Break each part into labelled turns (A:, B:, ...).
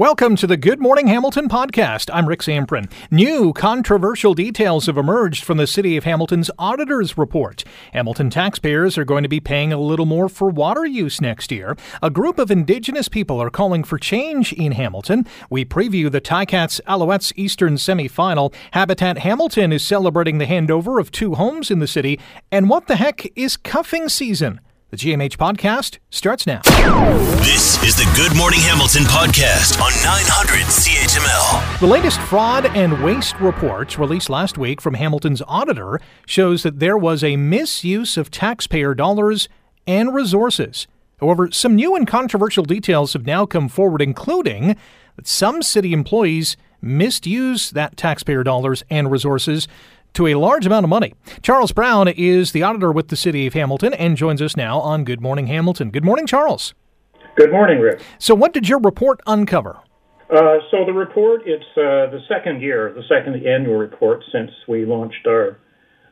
A: Welcome to the Good Morning Hamilton podcast. I'm Rick Zamperin. New controversial details have emerged from the City of Hamilton's auditor's report. Hamilton taxpayers are going to be paying a little more for water use next year. A group of Indigenous people are calling for change in Hamilton. We preview the Ticats Alouettes Eastern semifinal. Habitat Hamilton is celebrating the handover of two homes in the city. And what the heck is cuffing season? The GMH podcast starts now.
B: This is the Good Morning Hamilton podcast on 900 CHML.
A: The latest fraud and waste reports released last week from Hamilton's auditor shows that there was a misuse of taxpayer dollars and resources. However, some new and controversial details have now come forward, including that some city employees misused that taxpayer dollars and resources to a large amount of money. Charles Brown is the auditor with the City of Hamilton and joins us now on Good Morning Hamilton. Good morning, Charles.
C: Good morning, Rick.
A: So, what did your report uncover?
C: Uh, so, the report, it's uh, the second year, the second annual report since we launched our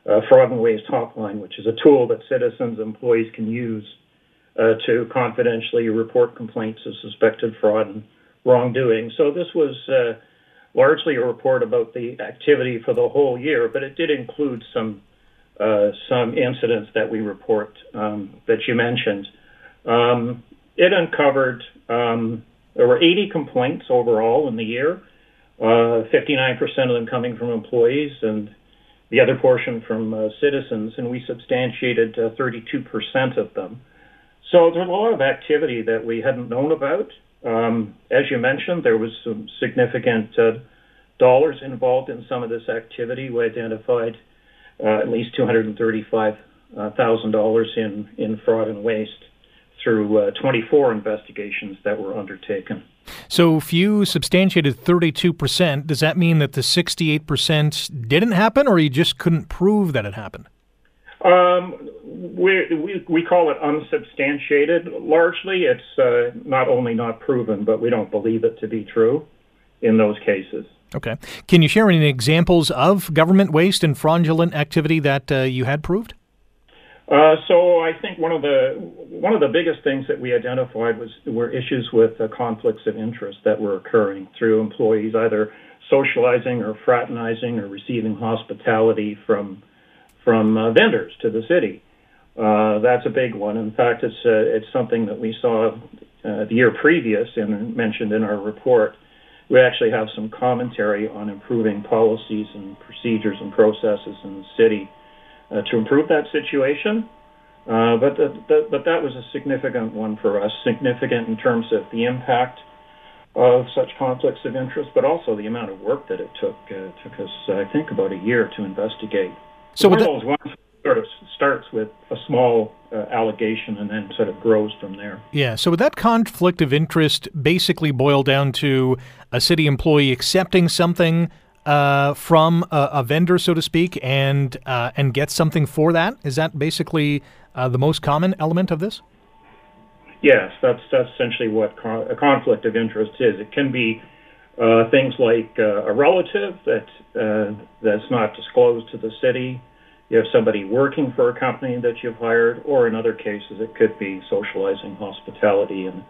C: uh, fraud and waste hotline, which is a tool that citizens employees can use uh, to confidentially report complaints of suspected fraud and wrongdoing. So, this was uh, largely a report about the activity for the whole year, but it did include some uh, some incidents that we report um, that you mentioned. Um, it uncovered um, there were 80 complaints overall in the year, uh, 59% of them coming from employees and the other portion from uh, citizens, and we substantiated 32% uh, of them. So there's a lot of activity that we hadn't known about. Um, as you mentioned, there was some significant uh, dollars involved in some of this activity. We identified uh, at least $235,000 in, in fraud and waste through uh, 24 investigations that were undertaken.
A: So, if you substantiated 32%, does that mean that the 68% didn't happen, or you just couldn't prove that it happened?
C: Um, we, we, we call it unsubstantiated. Largely, it's uh, not only not proven, but we don't believe it to be true in those cases.
A: Okay. Can you share any examples of government waste and fraudulent activity that uh, you had proved?
C: Uh, so I think one of the one of the biggest things that we identified was were issues with uh, conflicts of interest that were occurring through employees either socializing or fraternizing or receiving hospitality from from uh, vendors to the city. Uh, that's a big one. In fact, it's uh, it's something that we saw uh, the year previous and mentioned in our report we actually have some commentary on improving policies and procedures and processes in the city uh, to improve that situation. Uh, but, the, the, but that was a significant one for us, significant in terms of the impact of such conflicts of interest, but also the amount of work that it took. Uh, took us, I think, about a year to investigate.
A: So
C: one of those ones sort of starts with a small uh, allegation and then sort of grows from there.
A: Yeah. So would that conflict of interest basically boil down to a city employee accepting something uh, from a, a, vendor, so to speak, and uh, and get something for that? Is that basically uh, the most common element of this?
C: Yes, that's that's essentially what co- a conflict of interest is. It can be uh, things like uh, a relative that that's not disclosed to the city you have somebody working for a company that you've hired, or in other cases, it could be socializing hospitality and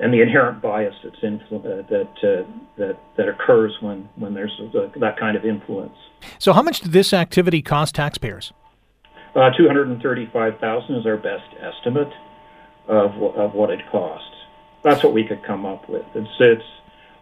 C: and the inherent bias that's influ- uh, that uh, that that occurs when when there's a, that kind of influence.
A: So, how much did this activity cost taxpayers?
C: Uh, Two hundred and thirty-five thousand is our best estimate of of what it costs. That's what we could come up with. It's it's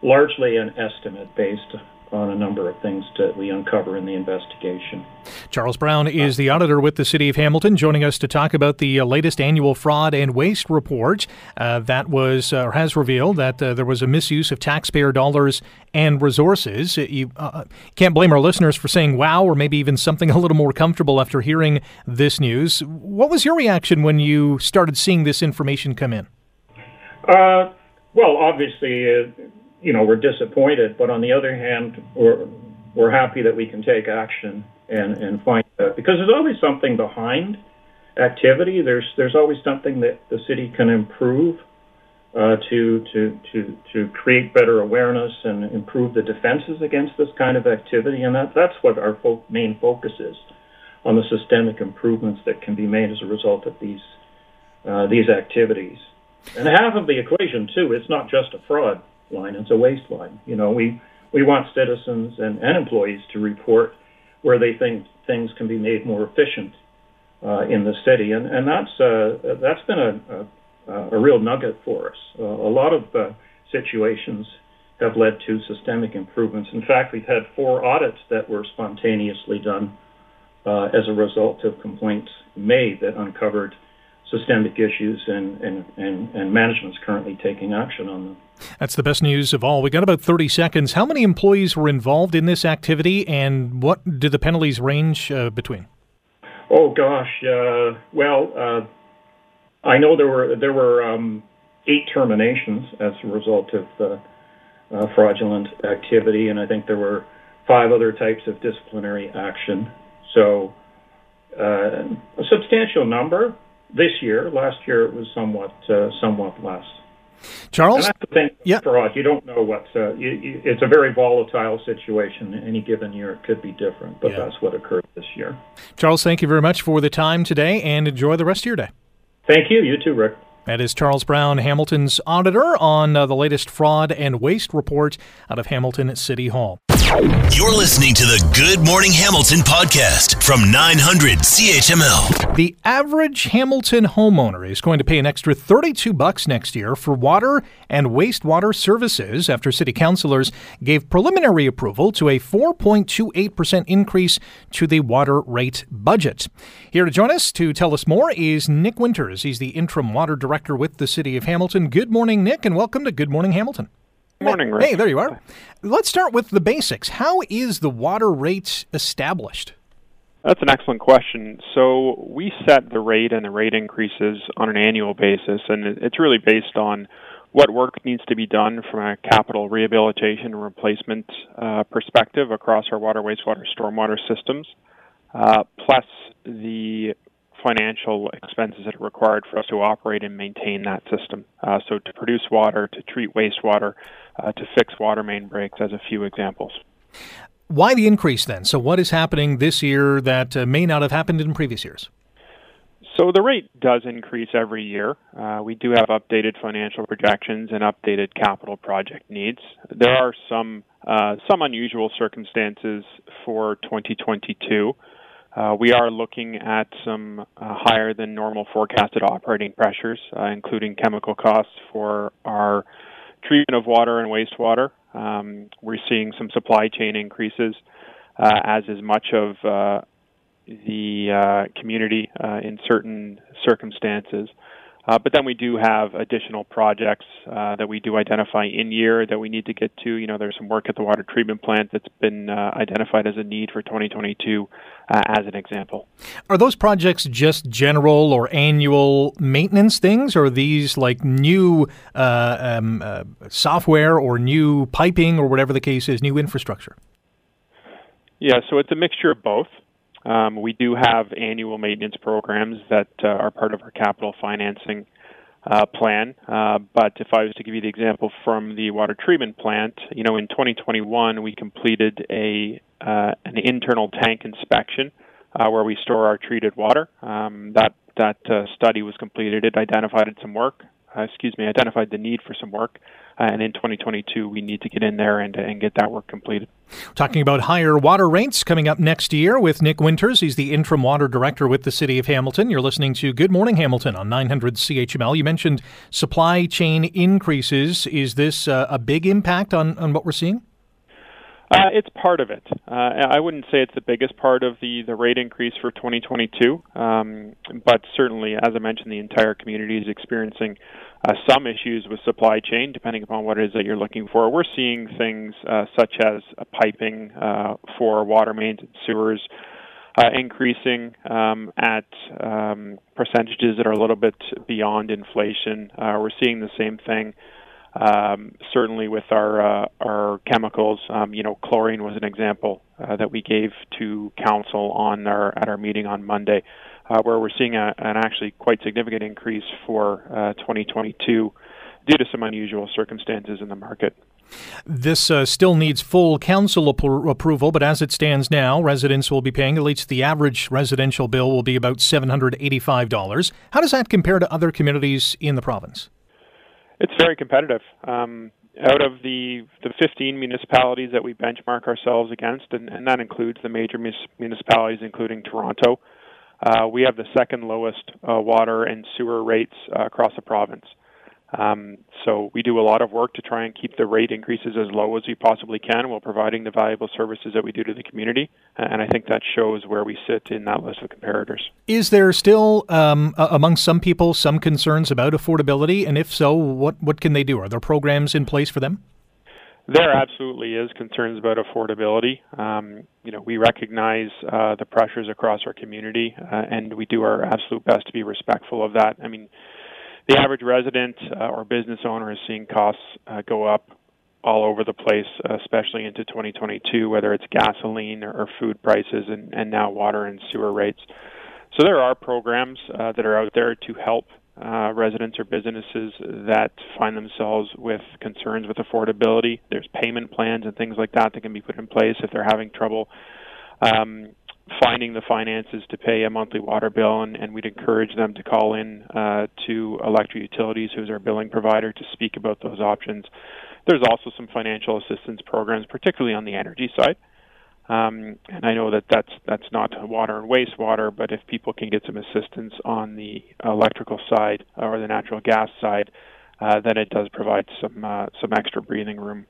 C: largely an estimate based on a number of things that we uncover in the investigation.
A: Charles Brown is the auditor with the City of Hamilton, joining us to talk about the uh, latest annual fraud and waste report uh, that was uh, has revealed that uh, there was a misuse of taxpayer dollars and resources. You uh, can't blame our listeners for saying "wow" or maybe even something a little more comfortable after hearing this news. What was your reaction when you started seeing this information come in?
C: Uh, well, obviously you know, we're disappointed, but on the other hand, we're we're happy that we can take action and and find that because there's always something behind activity. There's there's always something that the city can improve uh, to to to to create better awareness and improve the defenses against this kind of activity, and that that's what our fo- main focus is on the systemic improvements that can be made as a result of these uh, these activities. And half of the equation too, it's not just a fraud line It's a waste line. You know, we we want citizens and, and employees to report where they think things can be made more efficient uh, in the city, and and that's uh, that's been a, a, a real nugget for us. Uh, a lot of uh, situations have led to systemic improvements. In fact, we've had four audits that were spontaneously done uh, as a result of complaints made that uncovered systemic issues, and, and, and, and management's currently taking action on them.
A: That's the best news of all. We got about 30 seconds. How many employees were involved in this activity, and what do the penalties range uh, between?
C: Oh gosh, uh, well, uh, I know there were there were um, eight terminations as a result of uh, uh, fraudulent activity, and I think there were five other types of disciplinary action. So uh, a substantial number this year. Last year it was somewhat uh, somewhat less.
A: Charles,
C: and that's the thing yeah. fraud. You don't know what uh, you, you, it's a very volatile situation. Any given year it could be different, but yeah. that's what occurred this year.
A: Charles, thank you very much for the time today, and enjoy the rest of your day.
C: Thank you. You too, Rick.
A: That is Charles Brown, Hamilton's auditor, on uh, the latest fraud and waste report out of Hamilton City Hall.
B: You're listening to the Good Morning Hamilton podcast from 900 CHML.
A: The average Hamilton homeowner is going to pay an extra 32 bucks next year for water and wastewater services after city councilors gave preliminary approval to a 4.28% increase to the water rate budget. Here to join us to tell us more is Nick Winters. He's the interim water director with the city of Hamilton. Good morning, Nick, and welcome to Good Morning Hamilton.
D: Morning, Rick.
A: Hey, there you are. Let's start with the basics. How is the water rate established?
D: That's an excellent question. So we set the rate and the rate increases on an annual basis, and it's really based on what work needs to be done from a capital rehabilitation and replacement uh, perspective across our water, wastewater, stormwater systems, uh, plus the financial expenses that are required for us to operate and maintain that system. Uh, so to produce water, to treat wastewater, uh, to fix water main breaks, as a few examples.
A: Why the increase then? So what is happening this year that uh, may not have happened in previous years?
D: So the rate does increase every year. Uh, we do have updated financial projections and updated capital project needs. There are some uh, some unusual circumstances for 2022. Uh, we are looking at some uh, higher than normal forecasted operating pressures, uh, including chemical costs for our treatment of water and wastewater. Um, we're seeing some supply chain increases, uh, as is much of uh, the uh, community in certain circumstances. Uh, but then we do have additional projects uh, that we do identify in year that we need to get to. You know, there's some work at the water treatment plant that's been uh, identified as a need for 2022, uh, as an example.
A: Are those projects just general or annual maintenance things, or are these like new uh, um, uh, software or new piping or whatever the case is, new infrastructure?
D: Yeah, so it's a mixture of both. Um, we do have annual maintenance programs that uh, are part of our capital financing uh, plan. Uh, but if I was to give you the example from the water treatment plant, you know, in 2021 we completed a uh, an internal tank inspection uh, where we store our treated water. Um, that that uh, study was completed. It identified some work. Excuse me, identified the need for some work. Uh, and in 2022, we need to get in there and, and get that work completed.
A: Talking about higher water rates coming up next year with Nick Winters. He's the interim water director with the City of Hamilton. You're listening to Good Morning Hamilton on 900 CHML. You mentioned supply chain increases. Is this uh, a big impact on, on what we're seeing?
D: Uh, it's part of it. Uh, I wouldn't say it's the biggest part of the, the rate increase for 2022, um, but certainly, as I mentioned, the entire community is experiencing uh, some issues with supply chain, depending upon what it is that you're looking for. We're seeing things uh, such as piping uh, for water mains and sewers uh, increasing um, at um, percentages that are a little bit beyond inflation. We're seeing the same thing. Um, certainly, with our uh, our chemicals, um, you know, chlorine was an example that we gave to council on our at our meeting on Monday uh, where we're seeing a, an actually quite significant increase for uh, 2022 due to some unusual circumstances in the market.
A: This uh, still needs full council ap- approval, but as it stands now, residents will be paying at least the average residential bill will be about $785. How does that compare to other communities in the province?
D: It's very competitive. Um, out of the the 15 municipalities that we benchmark ourselves against, and, and that includes the major municipalities, including Toronto, uh, we have the second lowest uh, water and sewer rates uh, across the province. Um, so we do a lot of work to try and keep the rate increases as low as we possibly can while providing the valuable services that we do to the community. And I think that shows where we sit in that list of comparators.
A: Is there still, um, among some people, some concerns about affordability? And if so, what, what can they do? Are there programs in place for them?
D: There absolutely is concerns about affordability. Um, you know, we recognize uh, the pressures across our community, uh, and we do our absolute best to be respectful of that. I mean, the average resident uh, or business owner is seeing costs uh, go up all over the place, especially into 2022, whether it's gasoline or, or food prices and, and, now water and sewer rates. So there are programs uh, that are out there to help uh, residents or businesses that find themselves with concerns with affordability. There's payment plans and things like that that can be put in place if they're having trouble um, finding the finances to pay a monthly water bill, and, and we'd encourage them to call in uh, to Alectra Utilities, who's our billing provider, to speak about those options. There's also some financial assistance programs, particularly on the energy side. Um, and I know that that's that's not water and wastewater, but if people can get some assistance on the electrical side or the natural gas side, uh, then it does provide some uh, some extra breathing room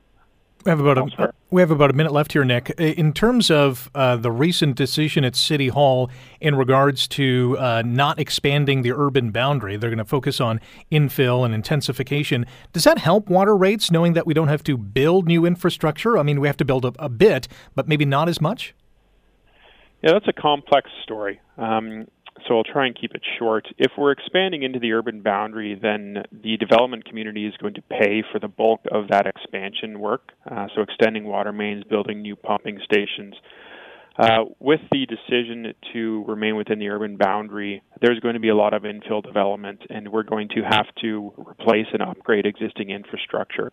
A: we have about a we have about a minute left here, Nick. In terms of uh, the recent decision at City Hall in regards to uh, not expanding the urban boundary, they're going to focus on infill and intensification. Does that help water rates, knowing that we don't have to build new infrastructure? I mean, we have to build a, a bit, but maybe not as much.
D: Yeah, that's a complex story. Um, so I'll try and keep it short. If we're expanding into the urban boundary, then the development community is going to pay for the bulk of that expansion work. Uh, so extending water mains, building new pumping stations. Uh, with the decision to remain within the urban boundary, there's going to be a lot of infill development, and we're going to have to replace and upgrade existing infrastructure.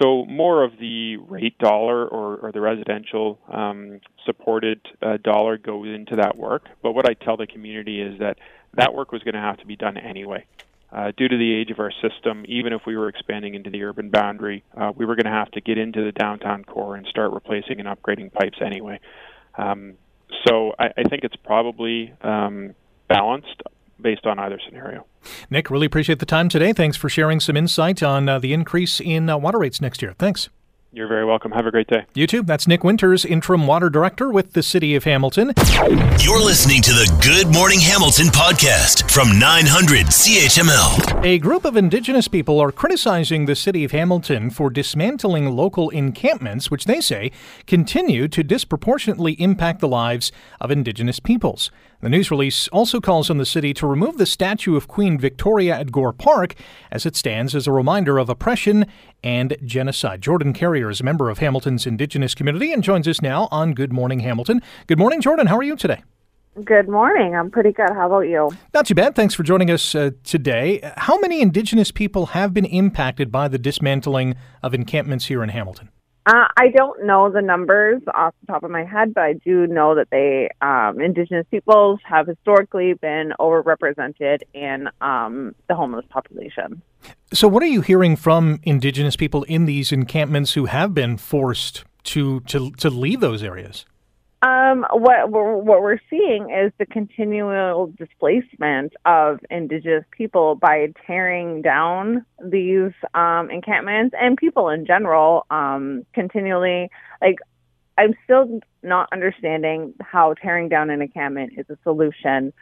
D: So more of the rate dollar or, or the residential um, supported uh, dollar goes into that work. But what I tell the community is that that work was going to have to be done anyway. Uh, due to the age of our system, even if we were expanding into the urban boundary, uh, we were going to have to get into the downtown core and start replacing and upgrading pipes anyway. Um, so I, I, think it's probably um, balanced based on either scenario.
A: Nick, really appreciate the time today. Thanks for sharing some insight on uh, the increase in uh, water rates next year. Thanks.
D: You're very welcome. Have a great day.
A: You too. That's Nick Winters, Interim Water Director with the City of Hamilton.
B: You're listening to the Good Morning Hamilton podcast from 900 CHML.
A: A group of Indigenous people are criticizing the City of Hamilton for dismantling local encampments, which they say continue to disproportionately impact the lives of Indigenous peoples. The news release also calls on the city to remove the statue of Queen Victoria at Gore Park as it stands as a reminder of oppression and genocide. Jordan Carrier is a member of Hamilton's Indigenous community and joins us now on Good Morning Hamilton. Good morning, Jordan. How are you today?
E: Good morning. I'm pretty good. How about you?
A: Not too bad. Thanks for joining us uh, today. How many Indigenous people have been impacted by the dismantling of encampments here in Hamilton?
E: Uh, I don't know the numbers off the top of my head, but I do know that they um, Indigenous peoples have historically been overrepresented in um, the homeless population.
A: So, what are you hearing from Indigenous people in these encampments who have been forced to to to leave those areas?
E: Um, what we're, what we're seeing is the continual displacement of indigenous people by tearing down these um, encampments and people in general. Um, continually, like I'm still not understanding how tearing down an encampment is a solution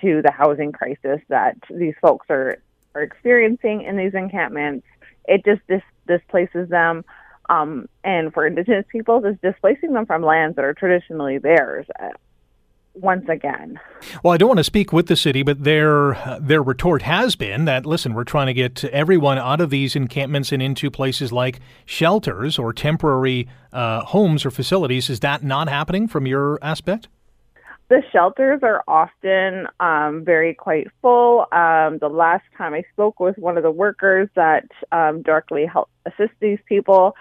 E: to the housing crisis that these folks are are experiencing in these encampments. It just dis- displaces them um, and for Indigenous peoples, is displacing them from lands that are traditionally theirs. Uh, once again.
A: Well, I don't want to speak with the city, but their their retort has been that listen, we're trying to get everyone out of these encampments and into places like shelters or temporary uh, homes or facilities. Is that not happening from your aspect?
E: The shelters are often um, very quite full. Um, the last time I spoke with one of the workers that um, directly help assist these people,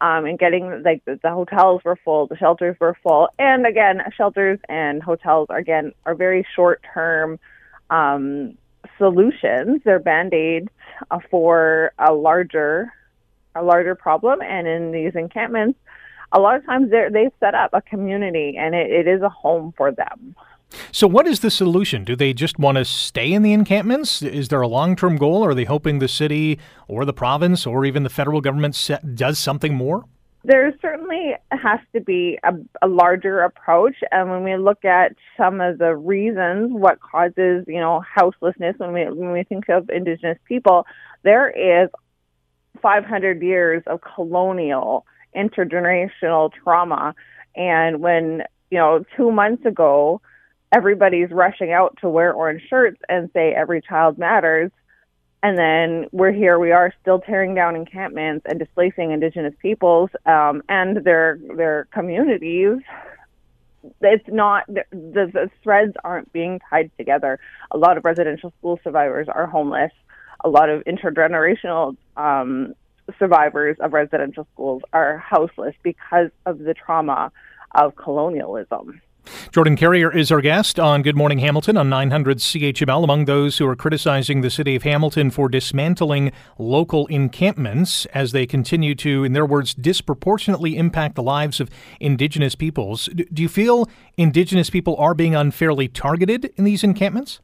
E: um, and getting like the, the hotels were full, the shelters were full, and again, shelters and hotels are, again are very short term um, solutions. They're band aids uh, for a larger a larger problem. And in these encampments, a lot of times they've set up a community and it, it is a home for them.
A: So, what is the solution? Do they just want to stay in the encampments? Is there a long term goal? Are they hoping the city or the province or even the federal government set, does something more?
E: There certainly has to be a, a, larger approach. And when we look at some of the reasons what causes, you know, houselessness, when we when we think of Indigenous people, there is 500 years of colonial intergenerational trauma. And when you know, two months ago, everybody's rushing out to wear orange shirts and say every child matters. And then we're here we are still tearing down encampments and displacing indigenous peoples um, and their their communities. It's not the, the threads aren't being tied together. A lot of residential school survivors are homeless. A lot of intergenerational um, survivors of residential schools are houseless because of the trauma of colonialism
A: Jordan Carrier is our guest on Good Morning Hamilton on 900 CHML. Among those who are criticizing the city of Hamilton for dismantling local encampments as they continue to, in their words, disproportionately impact the lives of Indigenous peoples. Do you feel Indigenous people are being unfairly targeted in these encampments?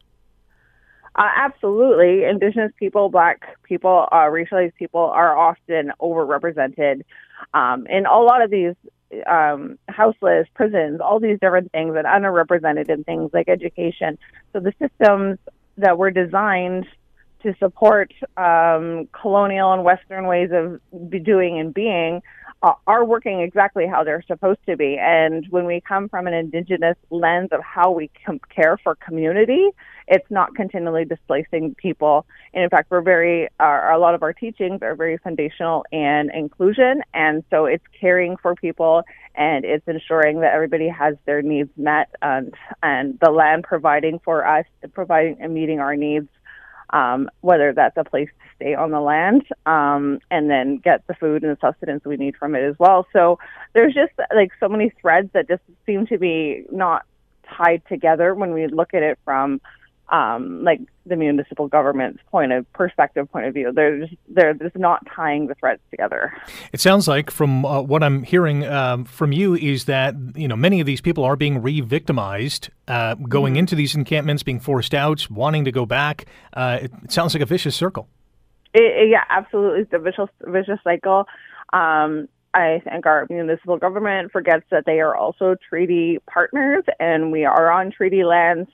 E: Uh, absolutely. Indigenous people, Black people, uh, racialized people are often overrepresented um, in a lot of these um, houseless, prisons, all these different things and underrepresented in things like education. So the systems that were designed to support um, colonial and Western ways of doing and being uh, are working exactly how they're supposed to be. And when we come from an indigenous lens of how we care for community, it's not continually displacing people. And in fact, we're very, uh, a lot of our teachings are very foundational in inclusion. And so it's caring for people and it's ensuring that everybody has their needs met and, and the land providing for us, providing and meeting our needs um, whether that's a place to stay on the land um, and then get the food and the sustenance we need from it as well. So there's just like so many threads that just seem to be not tied together when we look at it from um, like the municipal government's point of perspective point of view. They're just, they're just not tying the threads together.
A: It sounds like from uh, what I'm hearing um, from you is that you know many of these people are being re-victimized, uh, going mm-hmm. into these encampments, being forced out, wanting to go back. Uh, it, it, sounds like a vicious circle.
E: It, it, yeah, absolutely, it's a vicious vicious cycle. Um, I think our municipal government forgets that they are also treaty partners, and we are on treaty lands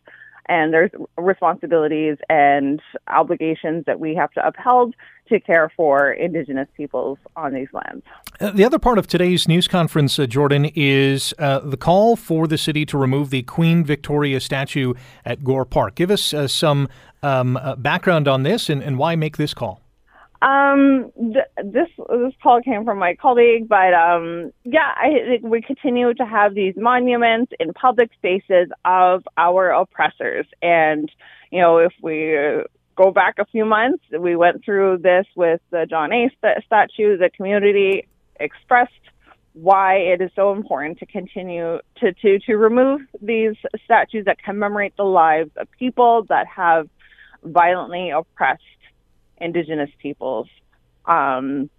E: and there's responsibilities and obligations that we have to uphold to care for Indigenous peoples on these lands.
A: Uh, the other part of today's news conference, uh, Jordan, is uh, the call for the city to remove the Queen Victoria statue at Gore Park. Give us uh, some um, uh, background on this and, and why make this call.
E: Um, th- this this call came from my colleague, but um, yeah, I, we continue to have these monuments in public spaces of our oppressors, and you know, if we go back a few months, we went through this with the John A. St- statue. The community expressed why it is so important to continue to to to remove these statues that commemorate the lives of people that have violently oppressed Indigenous peoples. Um,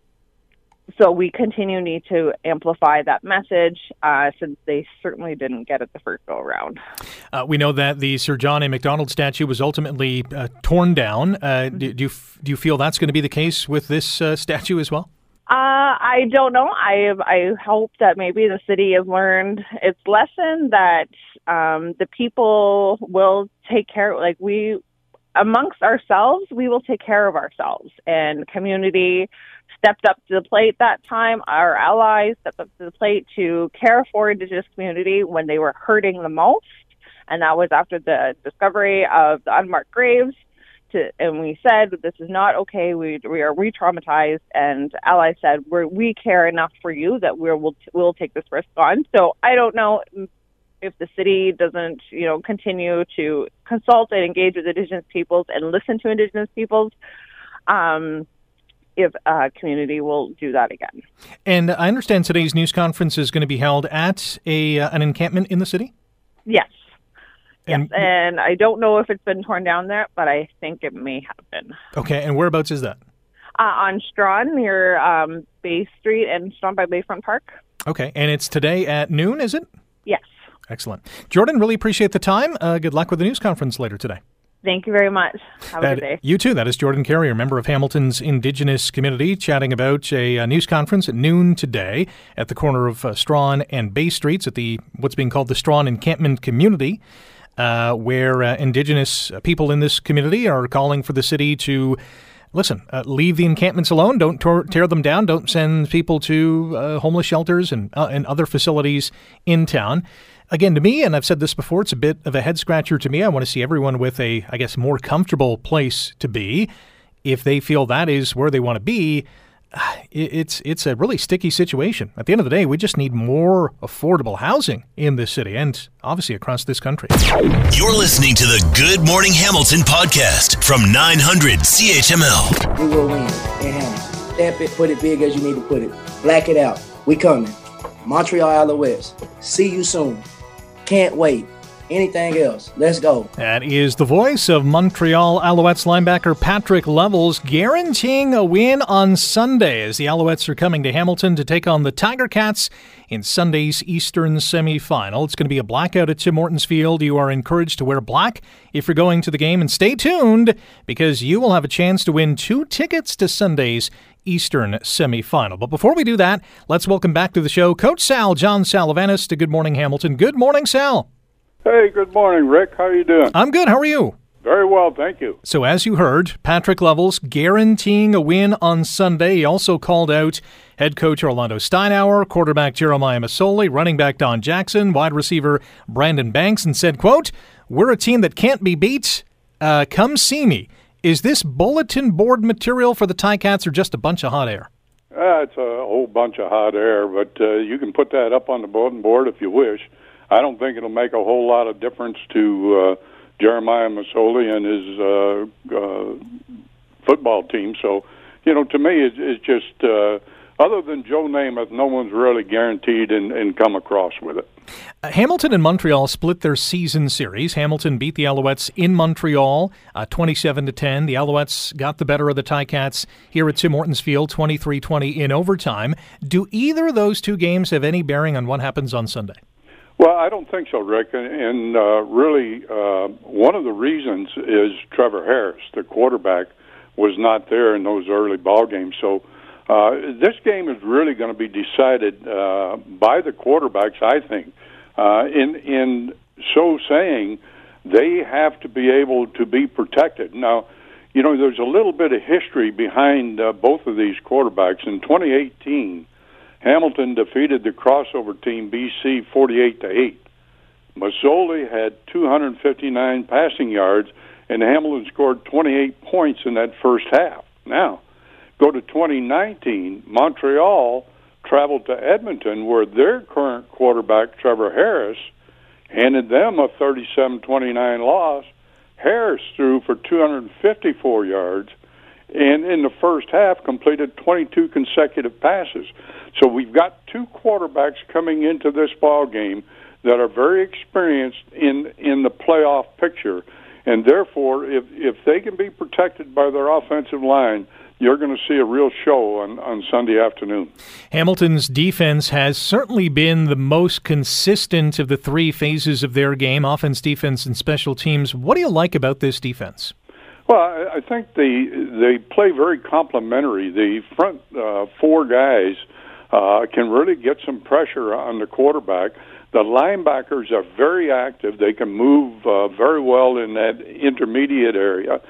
E: so we continue need to amplify that message uh, since they certainly didn't get it the first go around.
A: Uh, we know that the Sir John A. Macdonald statue was ultimately uh, torn down. Uh, do, do, you do you feel that's going to be the case with this uh, statue as well?
E: Uh, I don't know. I I hope that maybe the city has learned its lesson that um, the people will take care. Like we amongst ourselves, we will take care of ourselves. And community stepped up to the plate that time. Our allies stepped up to the plate to care for Indigenous community when they were hurting the most. And that was after the discovery of the unmarked graves. To, and we said this is not okay. We we are re-traumatized, and allies said we we care enough for you that we will we'll take this risk on. So I don't know if the city doesn't, you know, continue to consult and engage with Indigenous peoples and listen to Indigenous peoples, um, if uh, community will do that again.
A: And I understand today's news conference is going to be held at a uh, an encampment in the city.
E: Yes. And, yes, and I don't know if it's been torn down there, but I think it may have been.
A: Okay, and whereabouts is that?
E: Uh, on Strachan near um, Bay Street and Strachan by Bayfront Park.
A: Okay, and it's today at noon, is it?
E: Yes.
A: Excellent. Jordan, really appreciate the time. Uh, good luck with the news conference later today.
E: Thank you very much. Have
A: that,
E: a good day.
A: You too. That is Jordan Carrier, member of Hamilton's Indigenous community, chatting about a, a news conference at noon today at the corner of uh, Strachan and Bay Streets at the what's being called the Strachan Encampment Community, uh, where uh, Indigenous people in this community are calling for the city to listen, uh, leave the encampments alone. Don't tor- tear them down. Don't send people to uh, homeless shelters and, uh, and other facilities in town. Again, to me, and I've said this before, it's a bit of a head scratcher to me. I want to see everyone with a, I guess, more comfortable place to be. If they feel that is where they want to be, it's it's a really sticky situation. At the end of the day, we just need more affordable housing in this city and obviously across this country.
B: You're listening to the Good Morning Hamilton podcast from 900 CHML.
F: We will win in Hamilton. Stamp it, put it big as you need to put it. Black it out. We coming. Montreal Alouettes. See you soon. Can't wait anything else. Let's go.
A: That is the voice of Montreal Alouettes linebacker Patrick Levels guaranteeing a win on Sunday as the Alouettes are coming to Hamilton to take on the Tiger Cats in Sunday's Eastern semifinal. It's going to be a blackout at Tim Hortons Field. You are encouraged to wear black if you're going to the game and stay tuned because you will have a chance to win two tickets to Sunday's Eastern semifinal. But before we do that, let's welcome back to the show Coach Sal John Salavantis to Good Morning Hamilton. Good morning, Sal.
G: Hey, good morning, Rick. How are you doing?
A: I'm good. How are you?
G: Very well, thank you.
A: So, as you heard, Patrick Levels guaranteeing a win on Sunday. He also called out head coach Orlando Steinauer, quarterback Jeremiah Masoli, running back Don Jackson, wide receiver Brandon Banks, and said, quote, We're a team that can't be beat. Uh, come see me. Is this bulletin board material for the Ticats or just a bunch of hot air?
G: Uh, it's a whole bunch of hot air, but uh, you can put that up on the bulletin board if you wish. I don't think it'll make a whole lot of difference to uh, Jeremiah Masoli and his uh, uh, football team. So, you know, to me, it's, it's just uh, other than Joe Namath, no one's really guaranteed and, and come across with it.
A: Uh, Hamilton and Montreal split their season series. Hamilton beat the Alouettes in Montreal, uh, 27 to 10. The Alouettes got the better of the Ticats here at Tim Hortons Field, 23-20 in overtime. Do either of those two games have any bearing on what happens on Sunday?
G: Well, I don't think so, Rick. And, and uh, really, uh, one of the reasons is Trevor Harris, the quarterback, was not there in those early ball games. So uh, this game is really going to be decided uh, by the quarterbacks. I think. Uh, in in so saying, they have to be able to be protected. Now, you know, there's a little bit of history behind uh, both of these quarterbacks. In 2018 Hamilton defeated the crossover team BC 48 to 8. Masoli had 259 passing yards, and Hamilton scored 28 points in that first half. Now, go to 2019. Montreal traveled to Edmonton, where their current quarterback, Trevor Harris, handed them a 37 29 loss. Harris threw for 254 yards, and in the first half completed 22 consecutive passes. So we've got two quarterbacks coming into this ball game that are very experienced in in the playoff picture, and therefore, if if they can be protected by their offensive line, you're going to see a real show on, on Sunday afternoon.
A: Hamilton's defense has certainly been the most consistent of the three phases of their game offense, defense, and special teams. What do you like about this defense?
G: Well, I think they they play very complementary. The front uh, four guys uh, can really get some pressure on the quarterback. The linebackers are very active. They can move uh, very well in that intermediate area.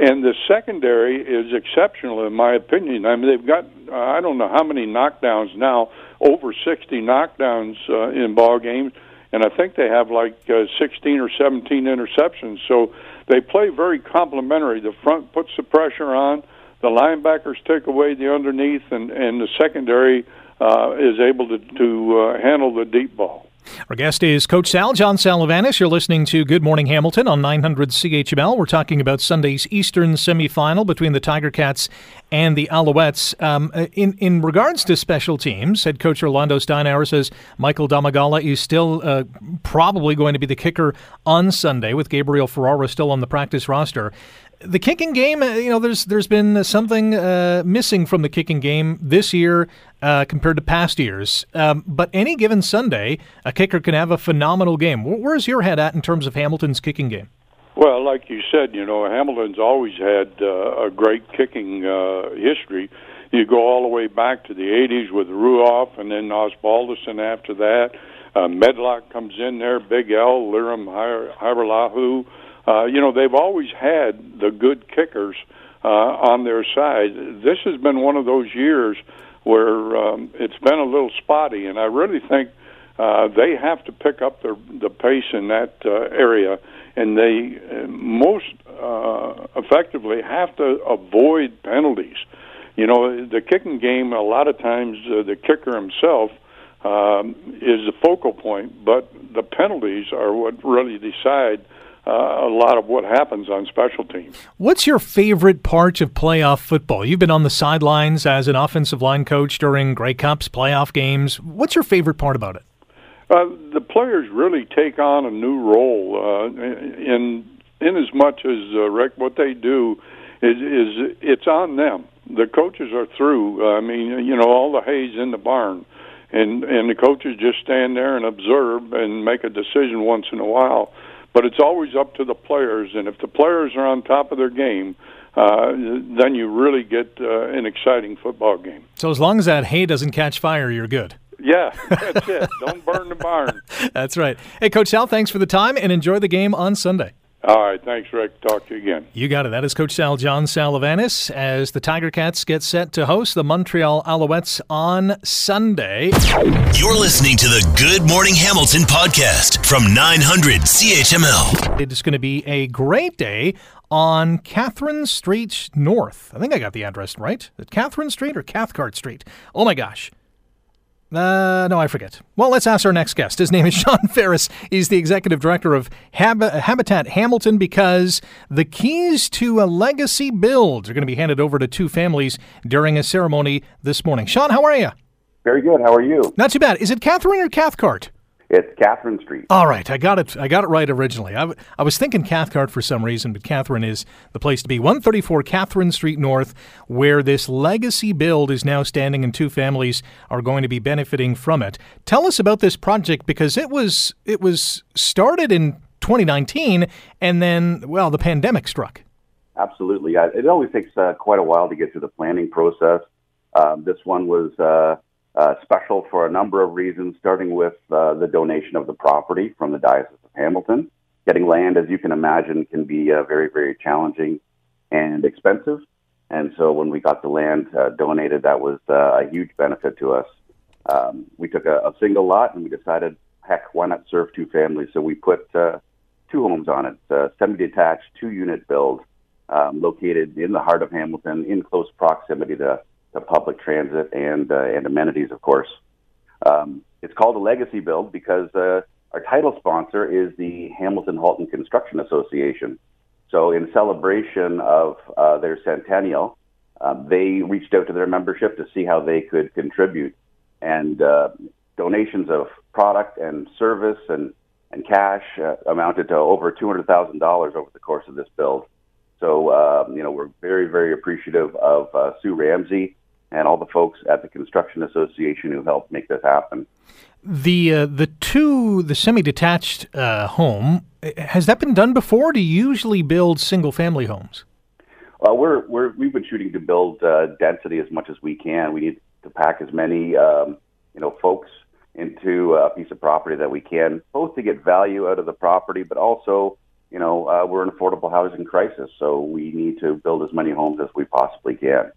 G: And the secondary is exceptional, in my opinion. I mean, they've got, uh, I don't know how many knockdowns now, over 60 knockdowns uh, in ball games. And I think they have like uh, 16 or 17 interceptions. So they play very complementary. The front puts the pressure on, the linebackers take away the underneath, and, and the secondary uh, is able to, to uh, handle the deep ball.
A: Our guest is Coach Sal, John Salavantis. You're listening to Good Morning Hamilton on 900 CHML. We're talking about Sunday's Eastern semifinal between the Tiger Cats and the Alouettes. Um, uh, in, in regards to special teams, head coach Orlando Steinauer says Michael Domagala is still uh, probably going to be the kicker on Sunday with Gabriel Ferraro still on the practice roster The kicking game, uh, you know, there's there's been something uh, missing from the kicking game this year uh, compared to past years. Um, but any given Sunday, a kicker can have a phenomenal game. Where's your head at in terms of Hamilton's kicking game?
G: Well, like you said, you know, Hamilton's always had uh, a great kicking uh, history. You go all the way back to the 80s with Ruoff and then Osbaldiston after that. Uh, Medlock comes in there, Big L, Lirim Hajrullahu. Uh, you know, they've always had the good kickers uh, on their side. This has been one of those years where um, it's been a little spotty, and I really think uh, they have to pick up their, the pace in that uh, area, and they uh, most uh, effectively have to avoid penalties. You know, the kicking game, a lot of times uh, the kicker himself um, is the focal point, but the penalties are what really decide uh, a lot of what happens on special teams.
A: What's your favorite part of playoff football? You've been on the sidelines as an offensive line coach during Grey Cups, playoff games. What's your favorite part about it?
G: Uh, the players really take on a new role uh, in in as much as uh, Rick, what they do is is it's on them. The coaches are through. I mean, you know, all the hay's in the barn, and and the coaches just stand there and observe and make a decision once in a while but it's always up to the players. And if the players are on top of their game, uh, then you really get uh, an exciting football game.
A: So as long as that hay doesn't catch fire, you're good.
G: Yeah, that's it. Don't burn the barn.
A: That's right. Hey, Coach Sal, thanks for the time and enjoy the game on Sunday.
G: All right. Thanks, Rick. Talk to you again.
A: You got it. That is Coach Sal John Salavantis as the Tiger Cats get set to host the Montreal Alouettes on Sunday.
B: You're listening to the Good Morning Hamilton podcast from 900 CHML.
A: It is going to be a great day on Catherine Street North. I think I got the address right. Is Catherine Street or Cathcart Street? Oh my gosh. Uh, no, I forget. Well, let's ask our next guest. His name is Sean Ferris. He's the executive director of Hab- Habitat Hamilton because the keys to a legacy build are going to be handed over to two families during a ceremony this morning. Sean, how are you?
H: Very good. How are you?
A: Not too bad. Is it Catherine or Cathcart?
H: It's Catherine Street.
A: All right, I got it. I got it right originally. I, w- I was thinking Cathcart for some reason, but Catherine is the place to be. 134 Catherine Street North, where this legacy build is now standing, and two families are going to be benefiting from it. Tell us about this project because it was it was started in 2019, and then well, the pandemic struck.
H: Absolutely, it always takes uh, quite a while to get through the planning process. Um, this one was. Uh, uh, special for a number of reasons, starting with uh, the donation of the property from the Diocese of Hamilton. Getting land, as you can imagine, can be uh, very, very challenging and expensive. And so when we got the land uh, donated, that was uh, a huge benefit to us. Um, we took a, a, single lot and we decided, heck, why not serve two families? So we put uh, two homes on it, semi-detached, two-unit build, um, located in the heart of Hamilton, in close proximity to public transit and uh, and amenities, of course. Um, it's called a legacy build because uh, our title sponsor is the Hamilton Halton Construction Association. So, in celebration of uh, their centennial, um, they reached out to their membership to see how they could contribute, and uh, donations of product and service and and cash uh, amounted to over two hundred thousand dollars over the course of this build. So, uh, you know, we're very, very appreciative of uh, Sue Ramsey and all the folks at the Construction Association who helped make this happen.
A: The uh, the two the semi detached uh, home has that been done before? do you usually build single family homes?
H: Well, we're we're we've been shooting to build uh, density as much as we can. We need to pack as many um, you know folks into a piece of property that we can, both to get value out of the property, but also you know uh, we're in affordable housing crisis, so we need to build as many homes as we possibly can.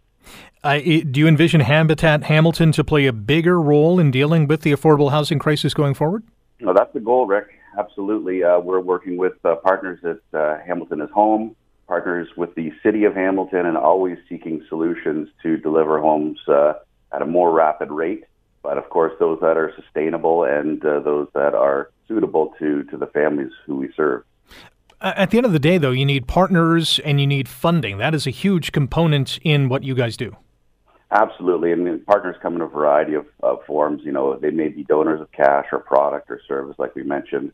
A: Uh, do you envision Habitat Hamilton to play a bigger role in dealing with the affordable housing crisis going forward?
H: No, that's the goal, Rick. Absolutely. Uh, we're working with uh, partners at uh, Hamilton is Home, partners with the City of Hamilton, and always seeking solutions to deliver homes uh, at a more rapid rate. But of course, those that are sustainable and uh, those that are suitable to, to the families who we serve.
A: At the end of the day, though, you need partners and you need funding. That is a huge component in what you guys do.
H: Absolutely, and partners come in a variety of, of forms. You know, they may be donors of cash or product or service, like we mentioned.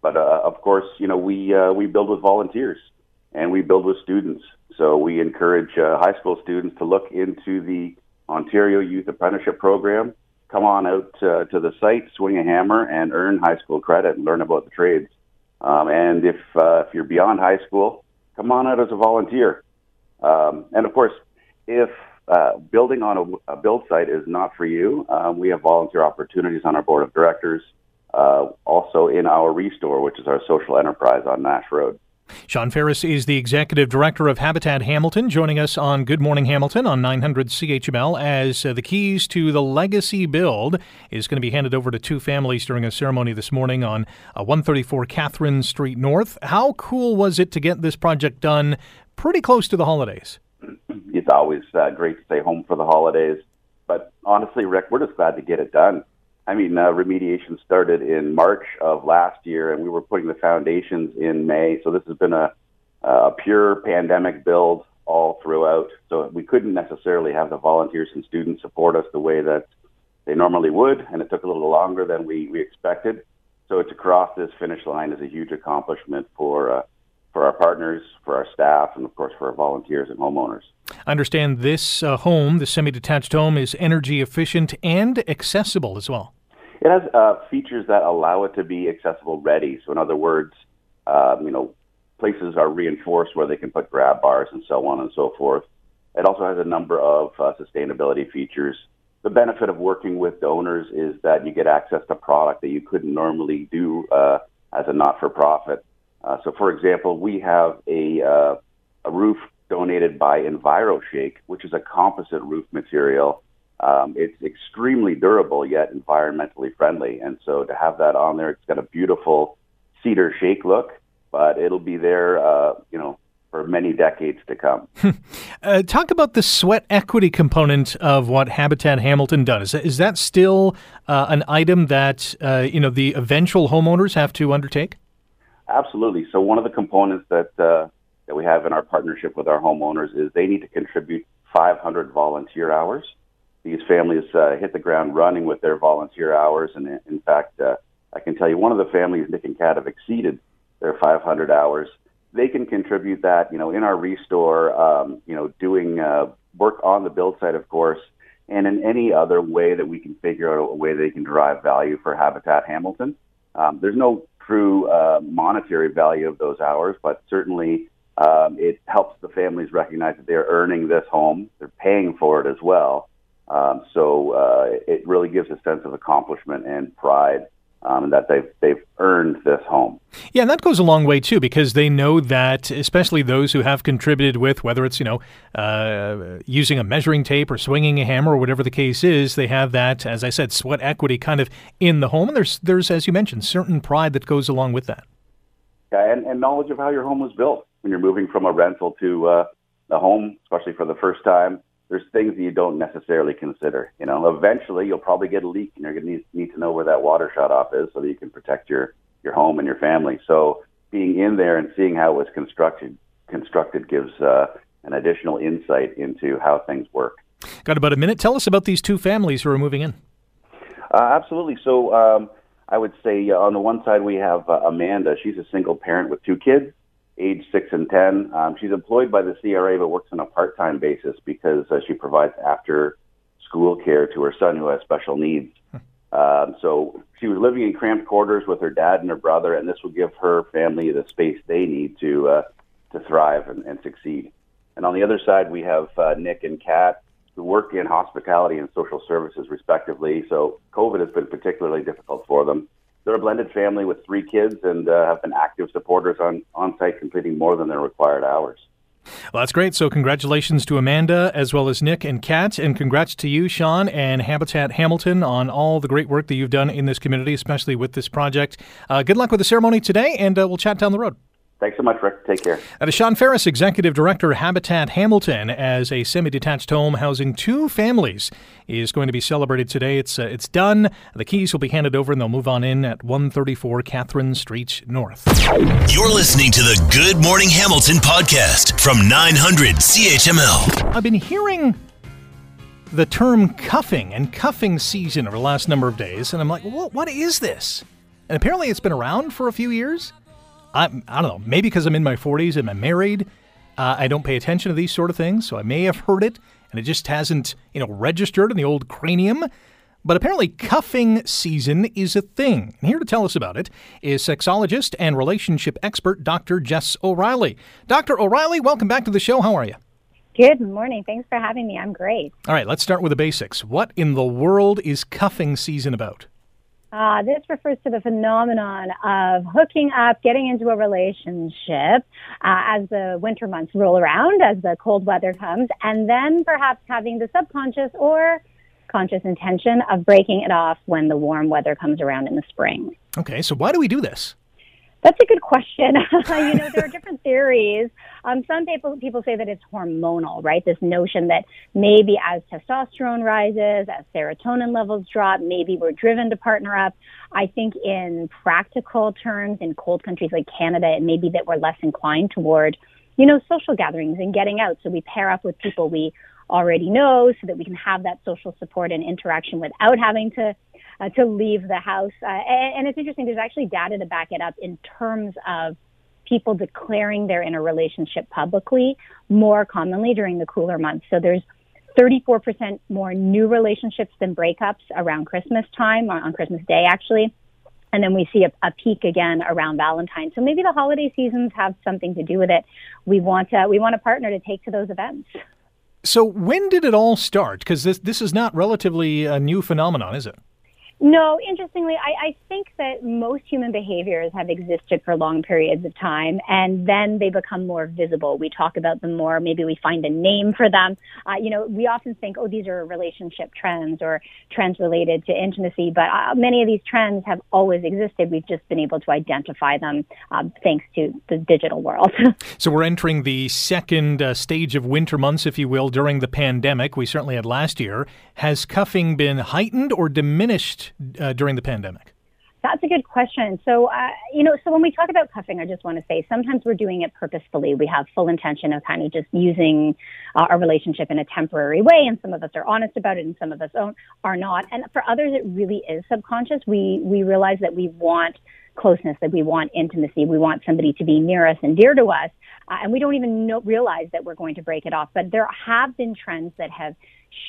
H: But uh, of course, you know, we uh, we build with volunteers, and we build with students. So we encourage uh, high school students to look into the Ontario Youth Apprenticeship Program. Come on out to the site, swing a hammer, and earn high school credit and learn about the trades. Um, and if uh, if you're beyond high school, come on out as a volunteer. Um, and of course, if uh, building on a, a, build site is not for you, um, we have volunteer opportunities on our board of directors. Uh, also in our Restore, which is our social enterprise on Nash Road.
A: Sean Ferris is the executive director of Habitat Hamilton, joining us on Good Morning Hamilton on 900 CHML as uh, the keys to the legacy build is going to be handed over to two families during a ceremony this morning on uh, 134 Catherine Street North. How cool was it to get this project done pretty close to the holidays?
H: It's always uh, great to stay home for the holidays, but honestly, Rick, we're just glad to get it done. I mean, uh, remediation started in March of last year, and we were putting the foundations in May. So this has been a, a pure pandemic build all throughout. So we couldn't necessarily have the volunteers and students support us the way that they normally would, and it took a little longer than we, we expected. So to cross this finish line is a huge accomplishment for uh, for our partners, for our staff, and of course for our volunteers and homeowners.
A: I understand this uh, home, the semi-detached home, is energy efficient and accessible as well.
H: It has uh, features that allow it to be accessible ready. So, in other words, um, you know, places are reinforced where they can put grab bars and so on and so forth. It also has a number of uh, sustainability features. The benefit of working with donors is that you get access to product that you couldn't normally do uh, as a not-for-profit. Uh, so, for example, we have a, uh, a roof donated by EnviroShake, which is a composite roof material um, it's extremely durable yet environmentally friendly. And so to have that on there, it's got a beautiful cedar shake look, but it'll be there, uh, you know, for many decades to come.
A: uh, talk about the sweat equity component of what Habitat Hamilton does. Is that still uh, an item that uh, you know the eventual homeowners have to undertake?
H: Absolutely. So one of the components that uh, that we have in our partnership with our homeowners is they need to contribute 500 volunteer hours these families uh, hit the ground running with their volunteer hours. And in fact, uh, I can tell you one of the families, Nick and Kat, have exceeded their 500 hours. They can contribute that, you know, in our restore, um, you know, doing uh, work on the build site, of course, and in any other way that we can figure out a way they can derive value for Habitat Hamilton. Um, there's no true uh, monetary value of those hours, but certainly um, it helps the families recognize that they're earning this home, they're paying for it as well, um, so uh, it really gives a sense of accomplishment and pride um, that they've they've earned this home.
A: Yeah, and that goes a long way too, because they know that, especially those who have contributed with whether it's you know uh, using a measuring tape or swinging a hammer or whatever the case is, they have that, as I said, sweat equity kind of in the home, and there's there's as you mentioned, certain pride that goes along with that.
H: Yeah, and, and knowledge of how your home was built when you're moving from a rental to uh, a home, especially for the first time there's things that you don't necessarily consider. You know, eventually you'll probably get a leak, and you're going to need, need to know where that water shut off is so that you can protect your your home and your family. So being in there and seeing how it was constructed constructed gives uh, an additional insight into how things work.
A: Got about a minute. Tell us about these two families who are moving in.
H: Uh, absolutely. So um, I would say uh, on the one side we have uh, Amanda. She's a single parent with two kids age six and 10. Um, she's employed by the CRA but works on a part time basis because uh, she provides after school care to her son who has special needs. Um, so she was living in cramped quarters with her dad and her brother, and this will give her family the space they need to uh, to thrive and, and succeed. And on the other side, we have uh, Nick and Kat who work in hospitality and social services, respectively. So COVID has been particularly difficult for them they're a blended family with three kids and uh, have been active supporters on, on site, completing more than their required hours.
A: Well, that's great. So, congratulations to Amanda as well as Nick and Kat, and congrats to you, Sean, and Habitat Hamilton on all the great work that you've done in this community, especially with this project. Uh, good luck with the ceremony today, and uh, we'll chat down the road.
H: Thanks so much, Rick. Take care.
A: That is Sean Ferris, Executive Director, Habitat Hamilton, as a semi-detached home housing two families is going to be celebrated today. It's uh, it's done. The keys will be handed over, and they'll move on in at 134 Catherine Street North.
B: You're listening to the Good Morning Hamilton podcast from 900 CHML.
A: I've been hearing the term cuffing and cuffing season over the last number of days, and I'm like, what, what is this? And apparently, it's been around for a few years. I, I don't know, maybe because I'm in my 40s and I'm married, uh, I don't pay attention to these sort of things, so I may have heard it and it just hasn't, you know, registered in the old cranium. But apparently, cuffing season is a thing. And here to tell us about it is sexologist and relationship expert Dr. Jess O'Reilly. Dr. O'Reilly, welcome back to the show. How are you?
I: Good morning. Thanks for having me. I'm great.
A: All right, let's start with the basics. What in the world is cuffing season about?
I: Uh, this refers to the phenomenon of hooking up, getting into a relationship uh, as the winter months roll around, as the cold weather comes, and then perhaps having the subconscious or conscious intention of breaking it off when the warm weather comes around in the spring.
A: Okay, so why do we do this?
I: That's a good question. you know, there are different theories. Um, some people people say that it's hormonal, right? This notion that maybe as testosterone rises, as serotonin levels drop, maybe we're driven to partner up. I think in practical terms, in cold countries like Canada, it may be that we're less inclined toward, you know, social gatherings and getting out. So we pair up with people we already know, so that we can have that social support and interaction without having to uh, to leave the house. Uh, and, and it's interesting. There's actually data to back it up in terms of people declaring they're in a relationship publicly more commonly during the cooler months. So there's 34% more new relationships than breakups around Christmas time, on Christmas Day, actually. And then we see a, a, peak again around Valentine's. So maybe the holiday seasons have something to do with it. We want a, we want a partner to take to those events.
A: So when did it all start? Because this this is not relatively a new phenomenon, is it?
I: No, interestingly, I, I think that most human behaviors have existed for long periods of time and then they become more visible. We talk about them more. Maybe we find a name for them. Uh, you know, we often think, oh, these are relationship trends or trends related to intimacy, but uh, many of these trends have always existed. We've just been able to identify them um, thanks to the digital world.
A: so we're entering the second uh, stage of winter months, if you will, during the pandemic. We certainly had last year. Has cuffing been heightened or diminished? Uh, during the pandemic?
I: That's a good question. So, uh, you know, so when we talk about cuffing, I just want to say sometimes we're doing it purposefully. We have full intention of kind of just using uh, our relationship in a temporary way, and some of us are honest about it, and some of us are not. And for others, it really is subconscious. We we realize that we want closeness, that we want intimacy, we want somebody to be near us and dear to us, uh, and we don't even know, realize that we're going to break it off. But there have been trends that have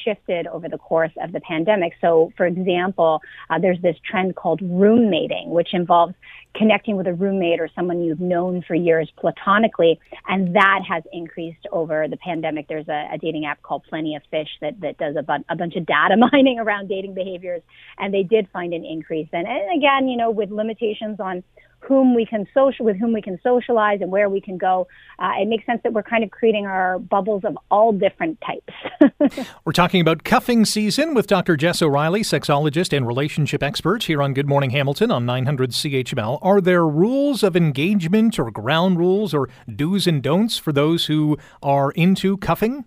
I: shifted over the course of the pandemic. So, for example, uh, there's this trend called roommating, which involves connecting with a roommate or someone you've known for years platonically, and that has increased over the pandemic. There's a, a dating app called Plenty of Fish that, that does a, bu- a bunch of data mining around dating behaviors, and they did find an increase. And, and again, you know, with limitations on whom we can social with whom we can socialize and where we can go. Uh, it makes sense that we're kind of creating our bubbles of all different types.
A: we're talking about cuffing season with Dr. Jess O'Reilly, sexologist and relationship expert here on Good Morning Hamilton on 900 CHML. Are there rules of engagement or ground rules or do's and don'ts for those who are into cuffing?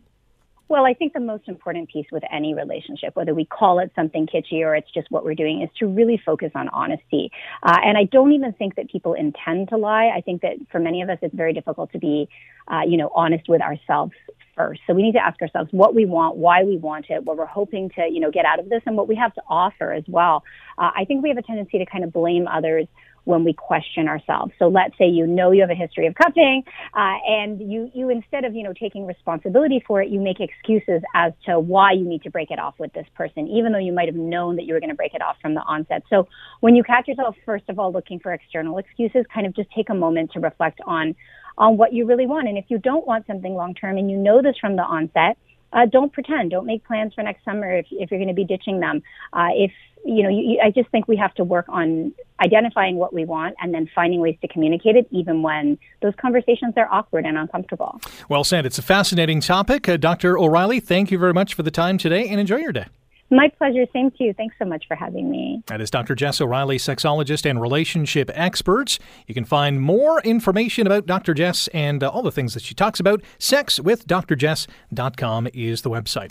I: Well, I think the most important piece with any relationship, whether we call it something kitschy or it's just what we're doing, is to really focus on honesty. Uh, and I don't even think that people intend to lie. I think that for many of us, it's very difficult to be, uh, you know, honest with ourselves first. So we need to ask ourselves what we want, why we want it, what we're hoping to, you know, get out of this, and what we have to offer as well. Uh, I think we have a tendency to kind of blame others when we question ourselves. So let's say you know you have a history of cuffing, uh, and you you instead of you know taking responsibility for it, you make excuses as to why you need to break it off with this person, even though you might have known that you were going to break it off from the onset. So when you catch yourself, first of all, looking for external excuses, kind of just take a moment to reflect on on what you really want. And if you don't want something long term, and you know this from the onset. Uh, don't pretend. Don't make plans for next summer if, if you're going to be ditching them. Uh, if you know, you, I just think we have to work on identifying what we want and then finding ways to communicate it, even when those conversations are awkward and uncomfortable.
A: Well said. It's a fascinating topic. Uh, Dr. O'Reilly, thank you very much for the time today and enjoy your day.
I: My pleasure. Same to you. Thanks so much for having me.
A: That is Dr. Jess O'Reilly, sexologist and relationship expert. You can find more information about Dr. Jess and uh, all the things that she talks about. Sexwithdrjess.com is the website.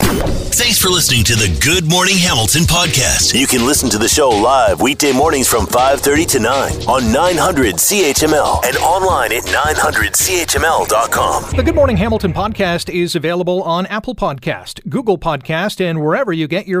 B: Thanks for listening to the Good Morning Hamilton podcast. You can listen to the show live weekday mornings from 5:30 to 9 on 900 CHML and online at 900CHML.com.
A: The Good Morning Hamilton podcast is available on Apple Podcast, Google Podcast, and wherever you get your